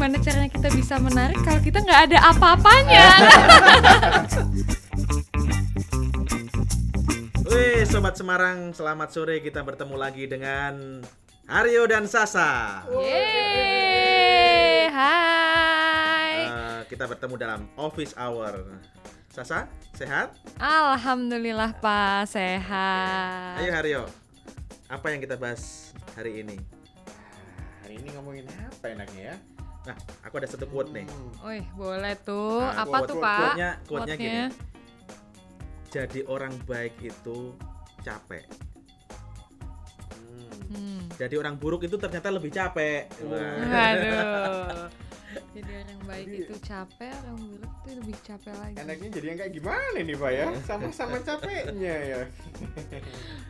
gimana caranya kita bisa menarik kalau kita nggak ada apa-apanya? Wih, Sobat Semarang, selamat sore. Kita bertemu lagi dengan Aryo dan Sasa. Yeay, hai. Eh, kita bertemu dalam office hour. Sasa, sehat? Alhamdulillah Pak, sehat. Ayo Haryo, apa yang kita bahas hari ini? Hari ini ngomongin apa enaknya ya? Nah, aku ada satu quote nih. Wih, boleh tuh. Nah, Apa quote- tuh, quote- Pak? quote-nya- quote-nya gini. Quote-nya. Jadi orang baik itu capek. Hmm. Jadi orang buruk itu ternyata lebih capek. Oh. Wah. Waduh. Jadi orang baik Jadi- itu capek, orang buruk tuh lebih capek lagi. Enaknya jadi yang kayak gimana nih Pak ya? Sama-sama capeknya ya.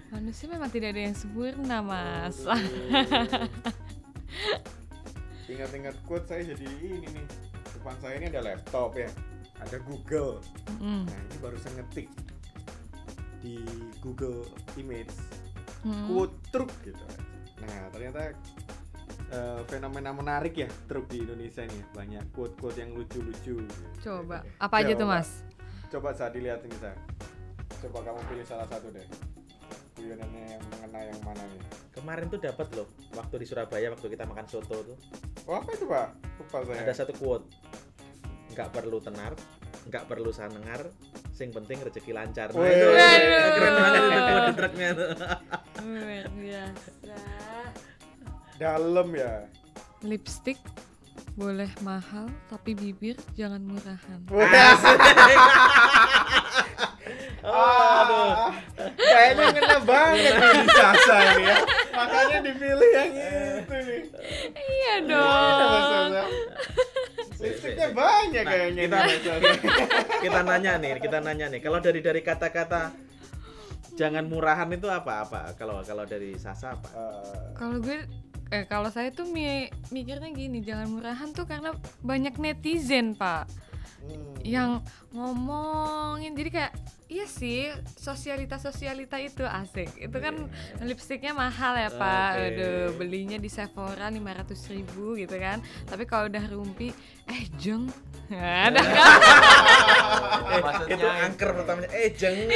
Manusia memang tidak ada yang sempurna, Mas. Ingat-ingat quote saya jadi ini nih. Depan saya ini ada laptop ya. Ada Google. Hmm. Nah, ini baru saya ngetik di Google Image Hmm. quote truk gitu. Nah, ternyata eh, fenomena menarik ya truk di Indonesia ini banyak quote-quote yang lucu-lucu. Coba, apa aja tuh. Mas? Coba saya dilihat ini saya. Coba kamu pilih salah satu deh. Guyonannya yang mengena yang mana nih? Kemarin tuh dapat loh waktu di Surabaya waktu kita makan soto tuh. Oh apa itu pak? Lupa saya. Ada satu quote. Nggak perlu tenar, nggak perlu sanengar, sing penting rezeki lancar. Nah, itu Waduh. keren banget itu quote di truknya tuh. Luar biasa. Dalam ya. Lipstick boleh mahal, tapi bibir jangan murahan. Wah, aduh. Ah, Kayaknya ngena banget di Sasa ini ya. Dipilih yang itu nih. Iya dong. Sasa? Lipstiknya banyak Nah, kayaknya kita- kita nanya nih, kita nanya nih. Kalau dari dari kata-kata jangan murahan itu apa apa? Kalau kalau dari Sasa apa? Eh, Kalau gue eh kalau saya tuh mi- mikirnya gini, jangan murahan tuh karena banyak netizen, Pak. Hmm. Yang ngomongin jadi kayak iya sih sosialita sosialita itu asik itu kan lipstiknya mahal ya pak Oke. Aduh, belinya di Sephora 500 ribu gitu kan tapi kalau udah rumpi eh jeng ada kan Eh, Maksudnya itu angker pertamanya. Eh, jeng.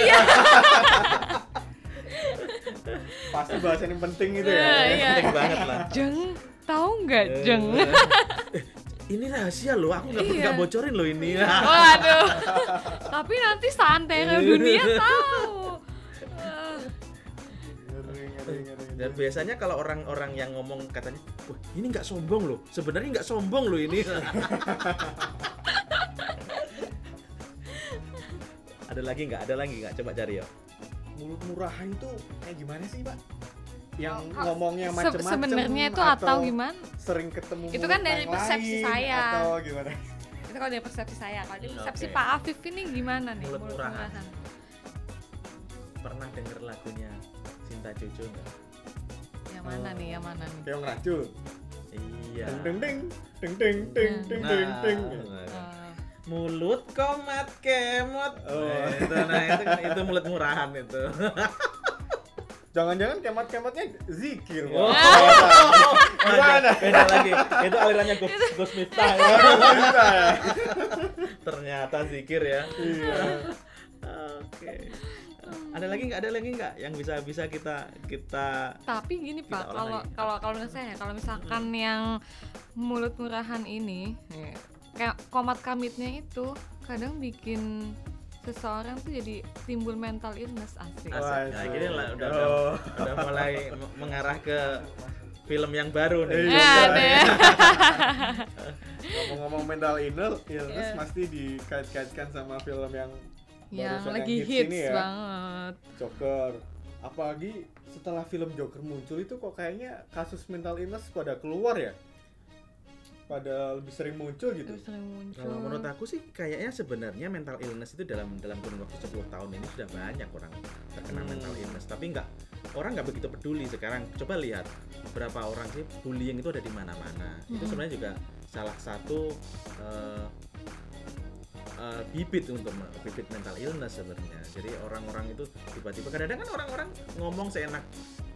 Pasti bahasan yang penting itu Nah, ya. iya. Penting banget lah. jeng tahu nggak jeng Eh, ini rahasia loh, aku nggak Iya. nggak bocorin loh ini. waduh tapi nanti seantero dunia tahu. Dan biasanya kalau orang-orang yang ngomong katanya, wah ini nggak sombong loh, sebenarnya nggak sombong loh ini. ada lagi nggak? Ada lagi nggak? Coba cari ya. mulut murahan itu kayak gimana sih pak? yang ngomongnya macam-macam sebenarnya itu atau, atau gimana? sering ketemu itu kan dari persepsi lain, saya. atau gimana? Itu kalau dari persepsi saya. Kalau dari persepsi okay. Pak Afif ini gimana nih? Mulut murahan, pernah denger lagunya Cinta Jojo nggak? Yang mana oh. nih? Yang mana nih? Yang Raju iya. Ding ding ding. Ding ding ding iya. ding ding deng, mulut Nah. mat ah. mulut komat kemot. Oh. Nah, itu, nah itu, itu mulut murahan itu. Jangan-jangan kemat-kematnya zikir. Oh. Pak. Gimana? Beda lagi. Itu alirannya Gus Gus Miftah. ya. Ya? Ternyata zikir ya. Iya. Oke. Ada lagi nggak? Ada lagi nggak yang bisa bisa kita kita tapi gini Kita Pak kalau kalau kalau menurut saya kalau misalkan yang mulut murahan ini kayak komat kamitnya itu kadang bikin seseorang tuh jadi timbul mental illness asik Asik. Nah, gini lah udah, Oh. udah, udah mulai mengarah ke film yang baru nih. Iya. Ya, deh. Ngomong-ngomong mental illness, illness Iya. pasti dikait-kaitkan sama film yang yang barusan lagi hits hits ini ya. banget Joker. Apalagi setelah film Joker muncul itu kok kayaknya kasus mental illness pada keluar ya? Pada lebih sering muncul gitu. terus sering muncul Kalau menurut aku sih kayaknya sebenarnya mental illness itu dalam dalam kurun waktu 10 tahun ini sudah banyak orang terkena Hmm. mental illness. Tapi nggak orang nggak begitu peduli sekarang. Coba lihat berapa orang sih bullying itu ada di mana-mana. Itu Hmm. sebenarnya juga salah satu eh, eh, bibit untuk bibit mental illness sebenarnya. Jadi orang-orang itu tiba-tiba kadang-kadang kan orang-orang ngomong seenak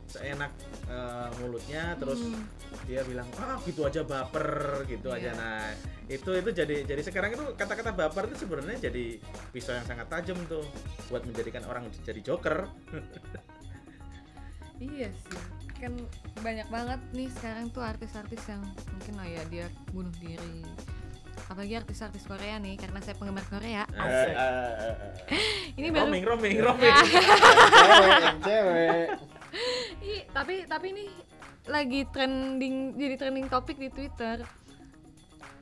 seenak eh, mulutnya terus Hmm. dia bilang ah gitu aja baper gitu aja Iya. nah itu itu jadi jadi sekarang itu kata-kata baper itu sebenarnya jadi pisau yang sangat tajam tuh buat menjadikan orang jadi joker Iya sih, kan banyak banget nih sekarang tuh artis-artis yang mungkin oh ya dia bunuh diri. Apalagi artis-artis Korea nih, karena saya penggemar Korea. Eh, eh, eh. Ini baru, roaming roaming roaming cewek yang cewek Ih, tapi tapi ini lagi trending, jadi trending topik di Twitter.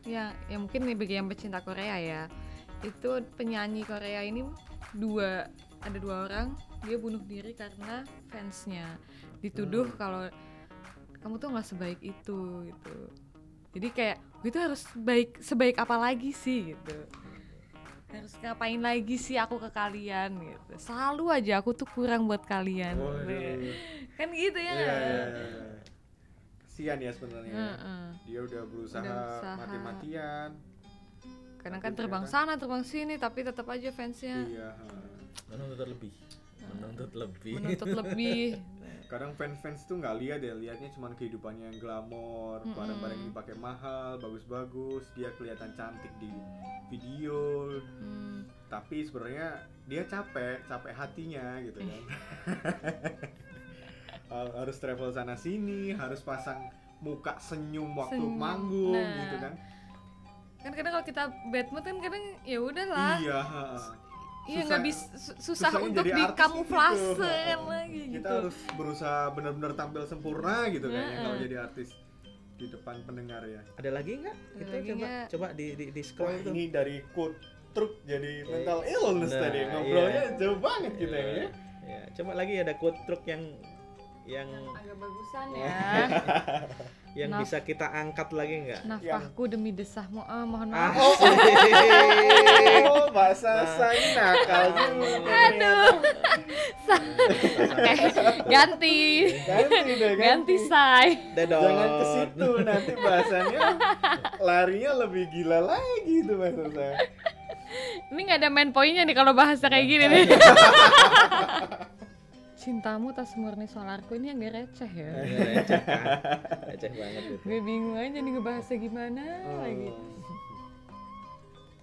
Ya, ya mungkin nih bagi yang pecinta Korea ya, itu penyanyi Korea ini dua ada dua orang dia bunuh diri karena fansnya. Dituduh kalau kamu tuh nggak sebaik itu gitu. Jadi kayak gue tuh harus baik sebaik apa lagi sih? gitu harus ngapain lagi sih aku ke kalian gitu selalu aja aku tuh kurang buat kalian Waduh. kan gitu ya Iya, iya, iya. Kasihan ya sebenarnya. Heeh. Dia udah berusaha, Udah berusaha. mati-matian. kadang kan terbang ternyata- sana terbang sini tapi tetap aja fansnya Iya. heeh. menuntut lebih menuntut lebih menuntut lebih Kadang fans-fans tuh nggak lihat ya, lihatnya cuma kehidupannya yang glamor, Mm-mm. barang-barang yang dipakai mahal, bagus-bagus, dia kelihatan cantik di video, Hmm, tapi sebenarnya dia capek, capek hatinya gitu kan. Har- harus travel sana sini, harus pasang muka senyum waktu Senyum, manggung nah. gitu kan. kan kadang kalau kita bad mood kan kadang ya udahlah Iya. Iya nggak bisa susah untuk artis dikamuflase gitu. kan lagi Kita gitu harus berusaha benar-benar tampil sempurna gitu kayaknya kalau jadi artis di depan pendengar ya. ada lagi nggak lagi coba nggak? coba di di, di Wah, scroll tuh ini dari quote truk jadi mental illness Nah, tadi ngobrolnya iya. jauh banget kita Iya. ini ya. ya coba lagi ada quote truk yang yang agak bagusan ya. Yang Naf- bisa kita angkat lagi nggak? Nafkahku demi desahmu ah mohon Ah, maaf. Oh, bahasa saya nakal juga. aduh. Oke, ganti. Ganti deh, ganti. Say Dedot. Jangan ke situ nanti bahasannya larinya lebih gila lagi itu bahasa saya. ini nggak ada main poinnya nih kalau bahasa kayak gini nih cintamu tak semurni solarku ini agak receh ya Iya, receh receh banget itu gue bingung aja nih ngebahasnya gimana Oh. lagi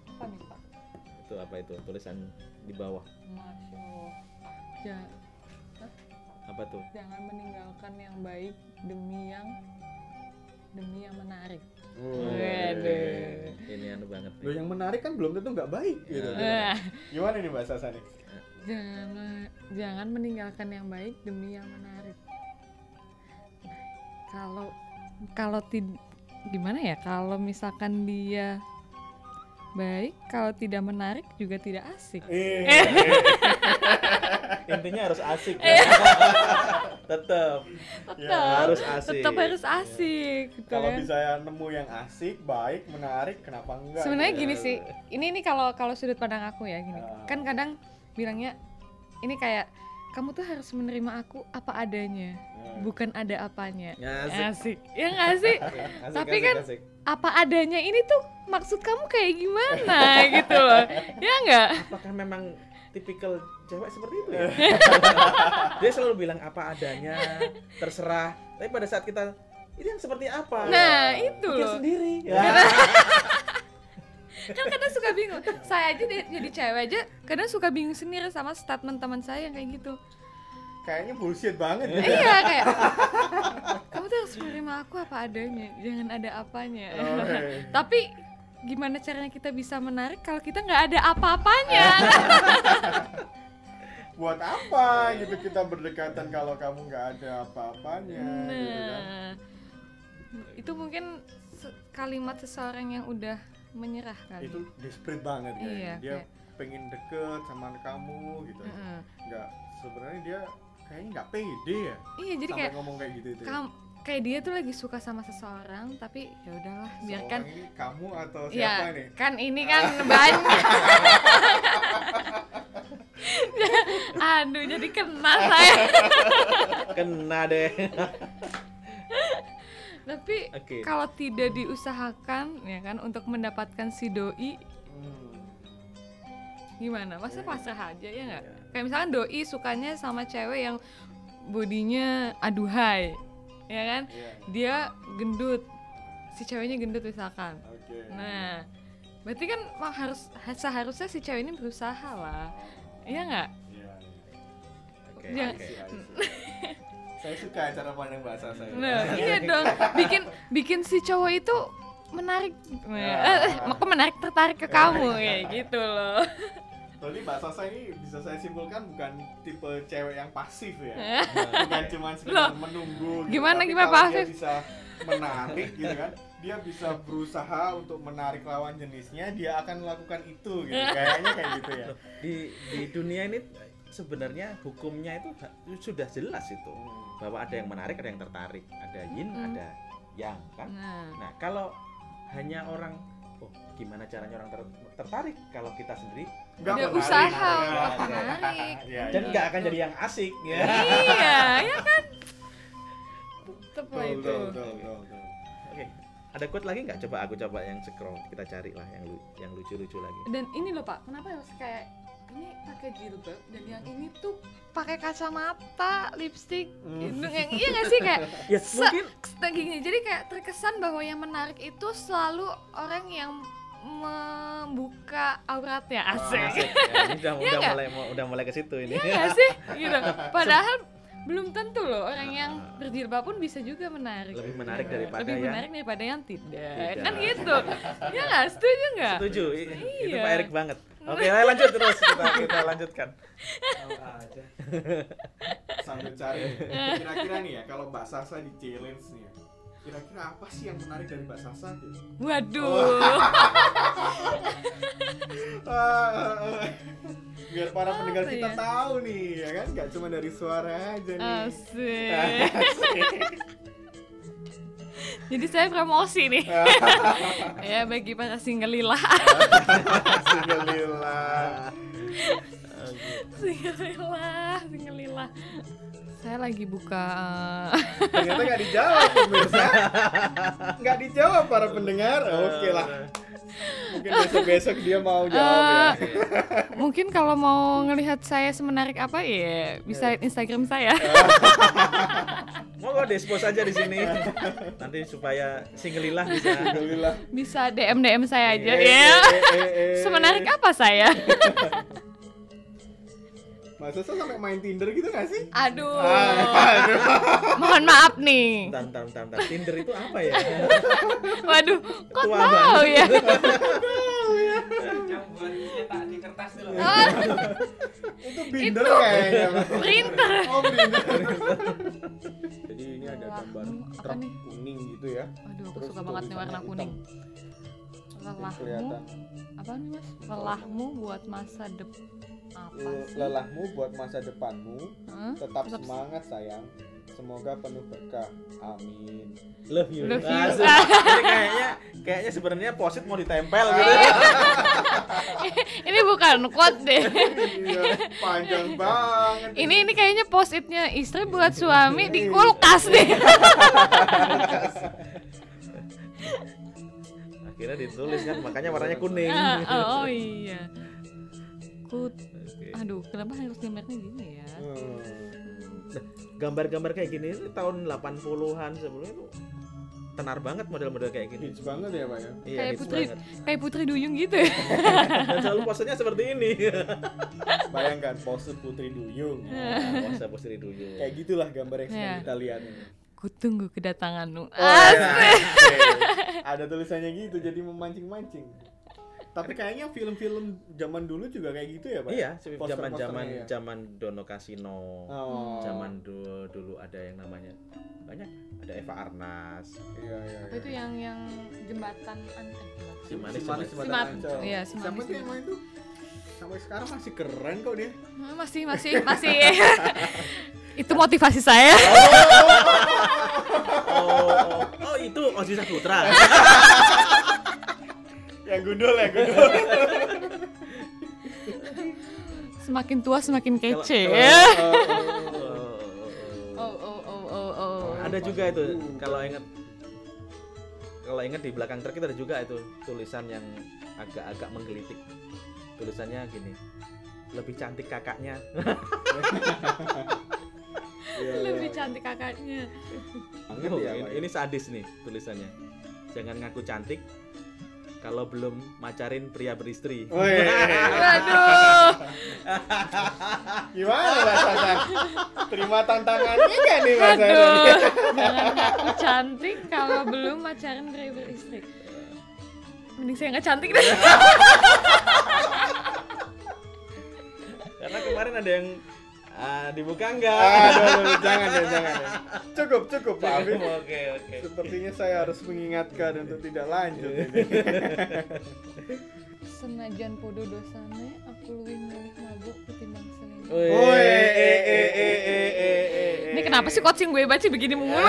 apa nih pak itu apa itu tulisan di bawah Masya Allah. Ja- apa tuh jangan meninggalkan yang baik demi yang demi yang menarik Oh. Waduh. ini anu banget Loh yang menarik kan belum tentu nggak baik gitu. Eh, Gimana nih bahasa Sani? Jangan jangan meninggalkan yang baik demi yang menarik. Nah, kalau kalau tid gimana ya? Kalau misalkan dia baik kalau tidak menarik juga tidak asik. Eh, intinya harus asik Iya. tetap tetap harus asik. Tetap harus asik gitu kalau bisa nemu yang asik, baik, menarik, kenapa enggak? sebenarnya gitu? gini sih ini ini kalau kalau sudut pandang aku ya gini. Ah. kan kadang bilangnya ini kayak kamu tuh harus menerima aku apa adanya Eh, bukan ada apanya. Ya, asik. asik. Ya nggak sih? Asik, Tapi asik, kan asik. apa adanya ini tuh maksud kamu kayak gimana gitu loh. Ya nggak? Apakah memang tipikal cewek seperti itu ya? Dia selalu bilang apa adanya terserah. Tapi pada saat kita ini yang seperti apa? Nah itu Pikir loh. sendiri kan kadang suka bingung saya aja di- jadi cewek aja kadang suka bingung sendiri sama statement teman saya yang kayak gitu Kayaknya bullshit banget gitu. iya kayak kamu tuh harus menerima aku apa adanya jangan ada apanya Oh, iya. tapi gimana caranya kita bisa menarik kalau kita nggak ada apa-apanya Buat apa gitu kita berdekatan kalau kamu nggak ada apa-apanya gitu kan. nah itu mungkin se- kalimat seseorang yang udah menyerah kali Itu desperate banget kayaknya. Iya, Dia kayak- pengen deket sama kamu gitu. Heeh. Nggak sebenarnya dia kayaknya nggak pede ya. iya jadi sampai kayak ngomong kayak gitu itu. kam kayak dia tuh lagi suka sama seseorang tapi ya udahlah biarkan ini kamu atau siapa ya nih? kan ini kan banyak aduh jadi kena saya kena deh tapi Oke. kalau tidak diusahakan ya kan untuk mendapatkan si doi Hmm. gimana masa pasrah aja ya nggak Iya. kayak misalkan doi sukanya sama cewek yang bodinya aduhai ya kan Iya. dia gendut si ceweknya gendut misalkan Oke. nah berarti kan harus seharusnya si cewek ini berusaha lah iya nggak Iya. iya. Ya. Saya suka cara pandang bahasa saya. nah iya dong bikin bikin si cowok itu menarik eh, eh, menarik tertarik ke kamu kayak gitu loh Berarti Mbak Sasa ini bisa saya simpulkan bukan tipe cewek yang pasif ya. bukan cuma sekedar menunggu gitu. Gimana, Tapi gimana pasif? Dia bisa menarik gitu kan. Dia bisa berusaha untuk menarik lawan jenisnya, dia akan melakukan itu gitu. Kayaknya kayak gitu ya. Di di dunia ini sebenarnya hukumnya itu sudah jelas itu bahwa ada yang menarik, ada yang tertarik, ada yin, Mm. ada yang kan. nah Nah, kalau hanya orang oh gimana caranya orang ter- tertarik kalau kita sendiri Nggak Udah menarik. usaha iya. menarik. Iya, dan iya. nggak akan jadi yang asik ya. iya ya kan Betul, itu betul, betul, betul, betul. Oke. Ada quote lagi nggak? Coba aku coba yang scroll. Kita cari lah yang lu- yang lucu-lucu lagi. dan ini loh pak kenapa harus kayak ini pakai jilbab dan yang ini tuh pakai kacamata lipstick Hmm. hidung yang iya gak sih kayak Ya Se- mungkin gini jadi kayak terkesan bahwa yang menarik itu selalu orang yang membuka auratnya asik asik. Ya, ini udah Iya udah nggak? mulai udah mulai ke situ ini. Iya gak sih gitu padahal belum tentu loh orang yang berjilbab pun bisa juga menarik Lebih menarik Gitu. daripada lebih yang- menarik daripada yang tidak, Tidak. kan gitu ya nggak setuju nggak Setuju. I- Itu Iya. Pak Erik banget. Oke, ayo lanjut terus. Kita kita lanjutkan. sambil cari. Kira-kira nih ya kalau Mbak Sasa di challenge nih ya kira-kira apa sih yang menarik dari Mbak Sasa gitu? waduh. Ah, biar para pendengar Apa kita ya? tahu nih ya kan? Nggak cuma dari suara aja nih. Asik jadi saya promosi nih ya bagi para single lila Single lila. Single lila single lila saya lagi buka ternyata nggak dijawab pemirsa. Nggak dijawab para pendengar. Oke lah. Mungkin besok besok dia mau jawab ya. Eh, mungkin kalau mau ngelihat saya semenarik apa ya bisa lihat Instagram saya. Mau di expose aja di sini. Nanti supaya singgelilah bisa. Bisa DM DM saya aja Eh, ya. eh, eh, eh. semenarik apa saya Masa Sasa sampai main Tinder gitu nggak sih aduh Ah, aduh. mohon maaf nih Bentar, bentar, bentar, bentar. Tinder itu apa ya? waduh kok Tua tahu banget. ya yang buat cetak di kertas dulu Oh, itu binder kayaknya printer oh binder jadi ini ada gambar truk nih? kuning gitu ya Aduh, aku Terus suka banget nih warna kuning. Lelahmu, apa nih mas? Lelahmu buat masa depan apa sih? lelahmu buat masa depanmu Hah? tetap Tetap- semangat sayang semoga penuh berkah amin Love you. Love you. Ini kayaknya kayaknya sebenarnya posit mau ditempel gitu. Ini bukan quote deh. iya panjang banget ini ini kayaknya post-itnya istri buat suami di kulkas deh. Akhirnya ditulis kan, makanya warnanya kuning. Oh, oh iya. Kut, Oke. aduh, kenapa harus gambarnya gini ya? Hmm. Gambar-gambar kayak gini itu tahun 80-an sebelumnya itu tenar banget model-model kayak gini. hits banget ya pak ya Iya, Kayak putri, banget. kayak putri duyung gitu ya. Dan selalu posenya seperti ini. bayangkan pose putri duyung Nah, Wasa posisi dulu. kayak gitulah gambar yang sedang Iya. kita lihat ini Kutunggu kedatanganmu. Oh, Asik. ya. Oke. ada tulisannya gitu jadi memancing-mancing tapi kayaknya film-film zaman dulu juga kayak gitu ya pak Iya, zaman-zaman ya? zaman Dono Kasino. oh. Zaman dulu dulu ada yang namanya banyak ada Eva Arnas. iya iya Apa itu yang yang jembatan an eh, jembatan. Si manis, si manis si manis. Jembatan Simat- Ancol. iya, si siapa tuh yang main tuh sampai sekarang masih keren kok dia Hmm, Masih masih masih itu motivasi saya. Oh, oh, oh itu Ozi Saputra. yang gundul ya gundul Semakin tua semakin kece ya. Oh, oh, oh, oh. Oh oh oh oh oh. Ada juga itu kalau ingat kalau ingat di belakang truk itu ada juga itu tulisan yang agak-agak menggelitik. Tulisannya gini. Lebih cantik kakaknya. Iya, lebih cantik kakaknya Oh, ya, ini, Pak, ya. ini sadis nih tulisannya. Jangan ngaku cantik kalau belum macarin pria beristri. Woi, aduh gimana Mbak Sasa? Terima tantangannya nggak nih Sasa? aduh jangan aku cantik kalau belum pacaran pria beristri mending saya nggak cantik deh Karena kemarin ada yang ah, dibuka enggak? Aduh, aduh, jangan ya, jangan ya. Cukup, cukup Pak Afif. Oke, oke. Sepertinya saya harus mengingatkan untuk tidak lanjut ini. senajan podo dosane aku luwih milih mabuk ketimbang selingkuh Woi, Woi, eh, eh, eh, eh, eh, eh. ini kenapa sih coaching gue baca begini mulu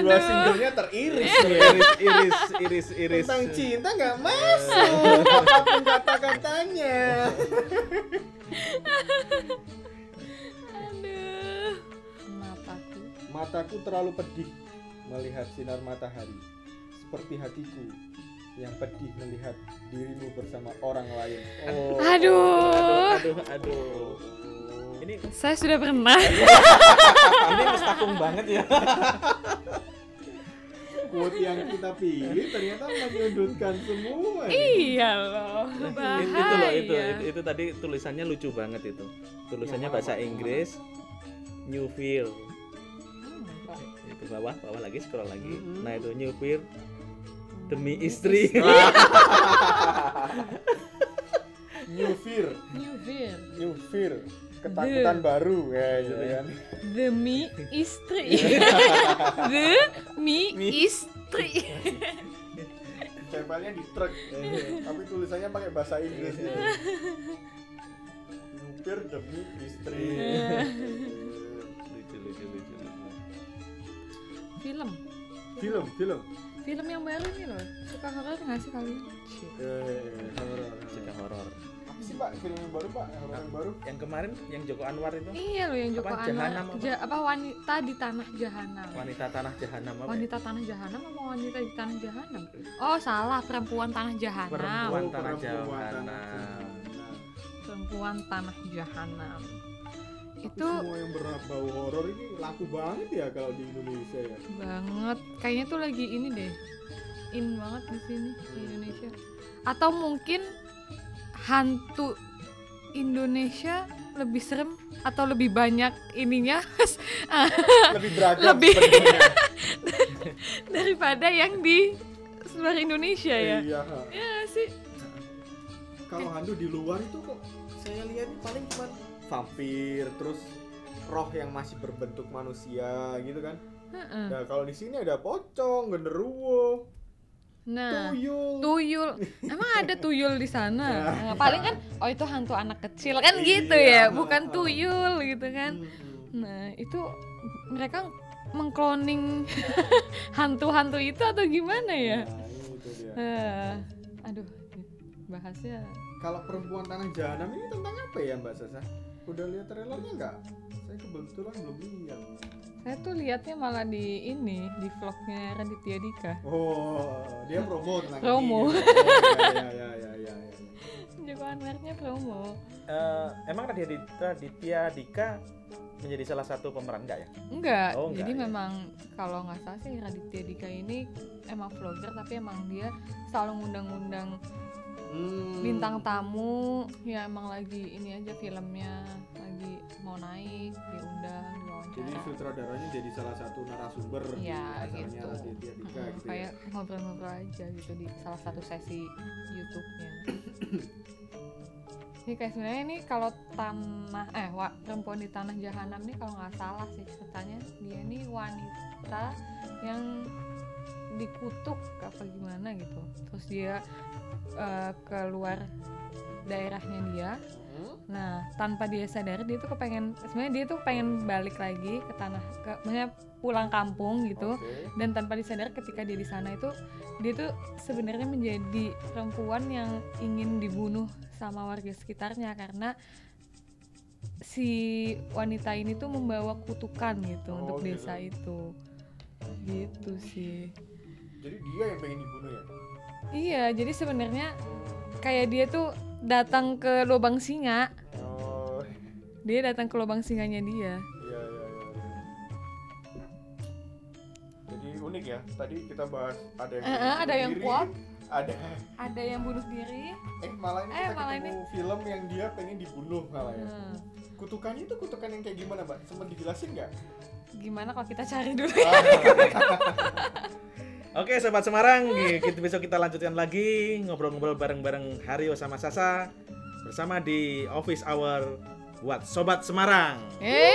Dua singlenya teriris. Iris, iris, iris, iris. Tentang cinta nggak masuk apa pun kata-katanya. aduh mataku Mataku terlalu pedih melihat sinar matahari, seperti hatiku yang pedih melihat dirimu bersama orang lain. Oh. Aduh. aduh, aduh, aduh. Ini saya sudah pernah ini mustakung banget ya. Quote yang kita pilih ternyata menyudutkan semua. iya loh bahaya itu loh itu, itu itu tadi tulisannya lucu banget itu. Tulisannya mana, bahasa Inggris New Feel. Hmm. Itu bawah, bawah lagi scroll lagi. Mhm. Nah, itu New Feel demi istri. New fear, New Fear new fear, ketakutan baru ya gitu kan. demi istri demi istri Tempelnya di truk, tapi tulisannya pakai bahasa Inggris. ya. New fear demi istri. lucu, lucu, lucu, film film, film. film yang baru ini loh suka horor nggak sih kalian Eh, horor. Suka horor. Sih Pak film yang baru Pak? Horor yang baru? Yang kemarin yang Joko Anwar itu iya loh yang Joko Apa, Anwar Jahanam apa? Ja- apa wanita di tanah jahanam wanita tanah jahanam apa? ya? wanita tanah jahanam apa wanita di tanah jahanam oh salah perempuan tanah jahanam Perempuan. Oh, tanah perempuan jahanam. tanah jahanam. perempuan tanah jahanam Tapi itu semua yang berbau horor ini laku banget ya kalau di Indonesia ya. banget kayaknya tuh lagi ini deh in banget di sini di Indonesia atau mungkin hantu Indonesia lebih serem atau lebih banyak ininya Lebih beragam Lebih. daripada yang di luar Indonesia ya Iya. ya sih Kalau hantu di luar itu kok saya lihat paling cuma vampir terus roh yang masih berbentuk manusia gitu kan. Heeh. Nah, kalau di sini ada pocong, genderuwo, nah tuyul. tuyul emang ada tuyul di sana Nah, paling kan oh itu hantu anak kecil kan Iya. gitu ya bukan tuyul gitu kan nah itu mereka mengkloning hantu-hantu itu atau gimana ya Nah. Eh, aduh bahasnya Kalau perempuan tanah jahanam ini tentang apa ya Mbak Sasa? Udah lihat trailernya nggak? Saya kebetulan belum lihat. Saya tuh lihatnya malah di ini di vlognya Raditya Dika Oh, dia promo tentang Promo. ini. Oh, ya, ya, ya, ya, ya, ya. Joko Anwarnya promo Eh, emang Raditya Raditya Dika menjadi salah satu pemeran enggak ya? enggak, Oh, enggak, jadi ya. memang kalau nggak salah sih Raditya Dika ini emang vlogger tapi emang dia selalu ngundang-ngundang Hmm. bintang tamu ya emang lagi ini aja filmnya lagi mau naik diundang Jadi diwawancara sutradaranya jadi salah satu narasumber di Ya, acaranya gitu. Raditya Dika Mm, gitu kayak ya. ngobrol-ngobrol aja gitu di salah satu sesi YouTube-nya. ini kayak sebenarnya ini kalau tanah eh wa, perempuan di tanah jahanam nih kalau nggak salah sih ceritanya dia ini wanita yang dikutuk apa gimana gitu. Terus dia eh, keluar daerahnya dia? Nah, tanpa dia sadari dia tuh kepengen sebenarnya dia tuh pengen balik lagi ke tanah ke maksudnya pulang kampung gitu. Oke. Dan tanpa disadari ketika dia di sana itu dia tuh sebenarnya menjadi perempuan yang ingin dibunuh sama warga sekitarnya karena si wanita ini tuh membawa kutukan gitu Oh, untuk gitu. desa itu. Gitu sih. Jadi dia yang pengen dibunuh ya? Iya, jadi sebenarnya kayak dia tuh datang ke lubang singa. Oh, Dia datang ke lubang singanya dia. iya iya iya. iya. Jadi unik ya. Tadi kita bahas ada yang Eh, eh, bunuh ada yang kuat. ada Ada yang bunuh diri. eh malah ini Eh, kita malah ketemu film yang dia pengen dibunuh malah ya. Hmm. Kutukannya itu kutukan yang kayak gimana, Mbak? Sempat dijelasin nggak? Gimana kalau kita cari dulu? Oke sobat Semarang, kita besok kita lanjutkan lagi ngobrol-ngobrol bareng-bareng Hario sama Sasa bersama di Office Hour buat Sobat Semarang. Eh.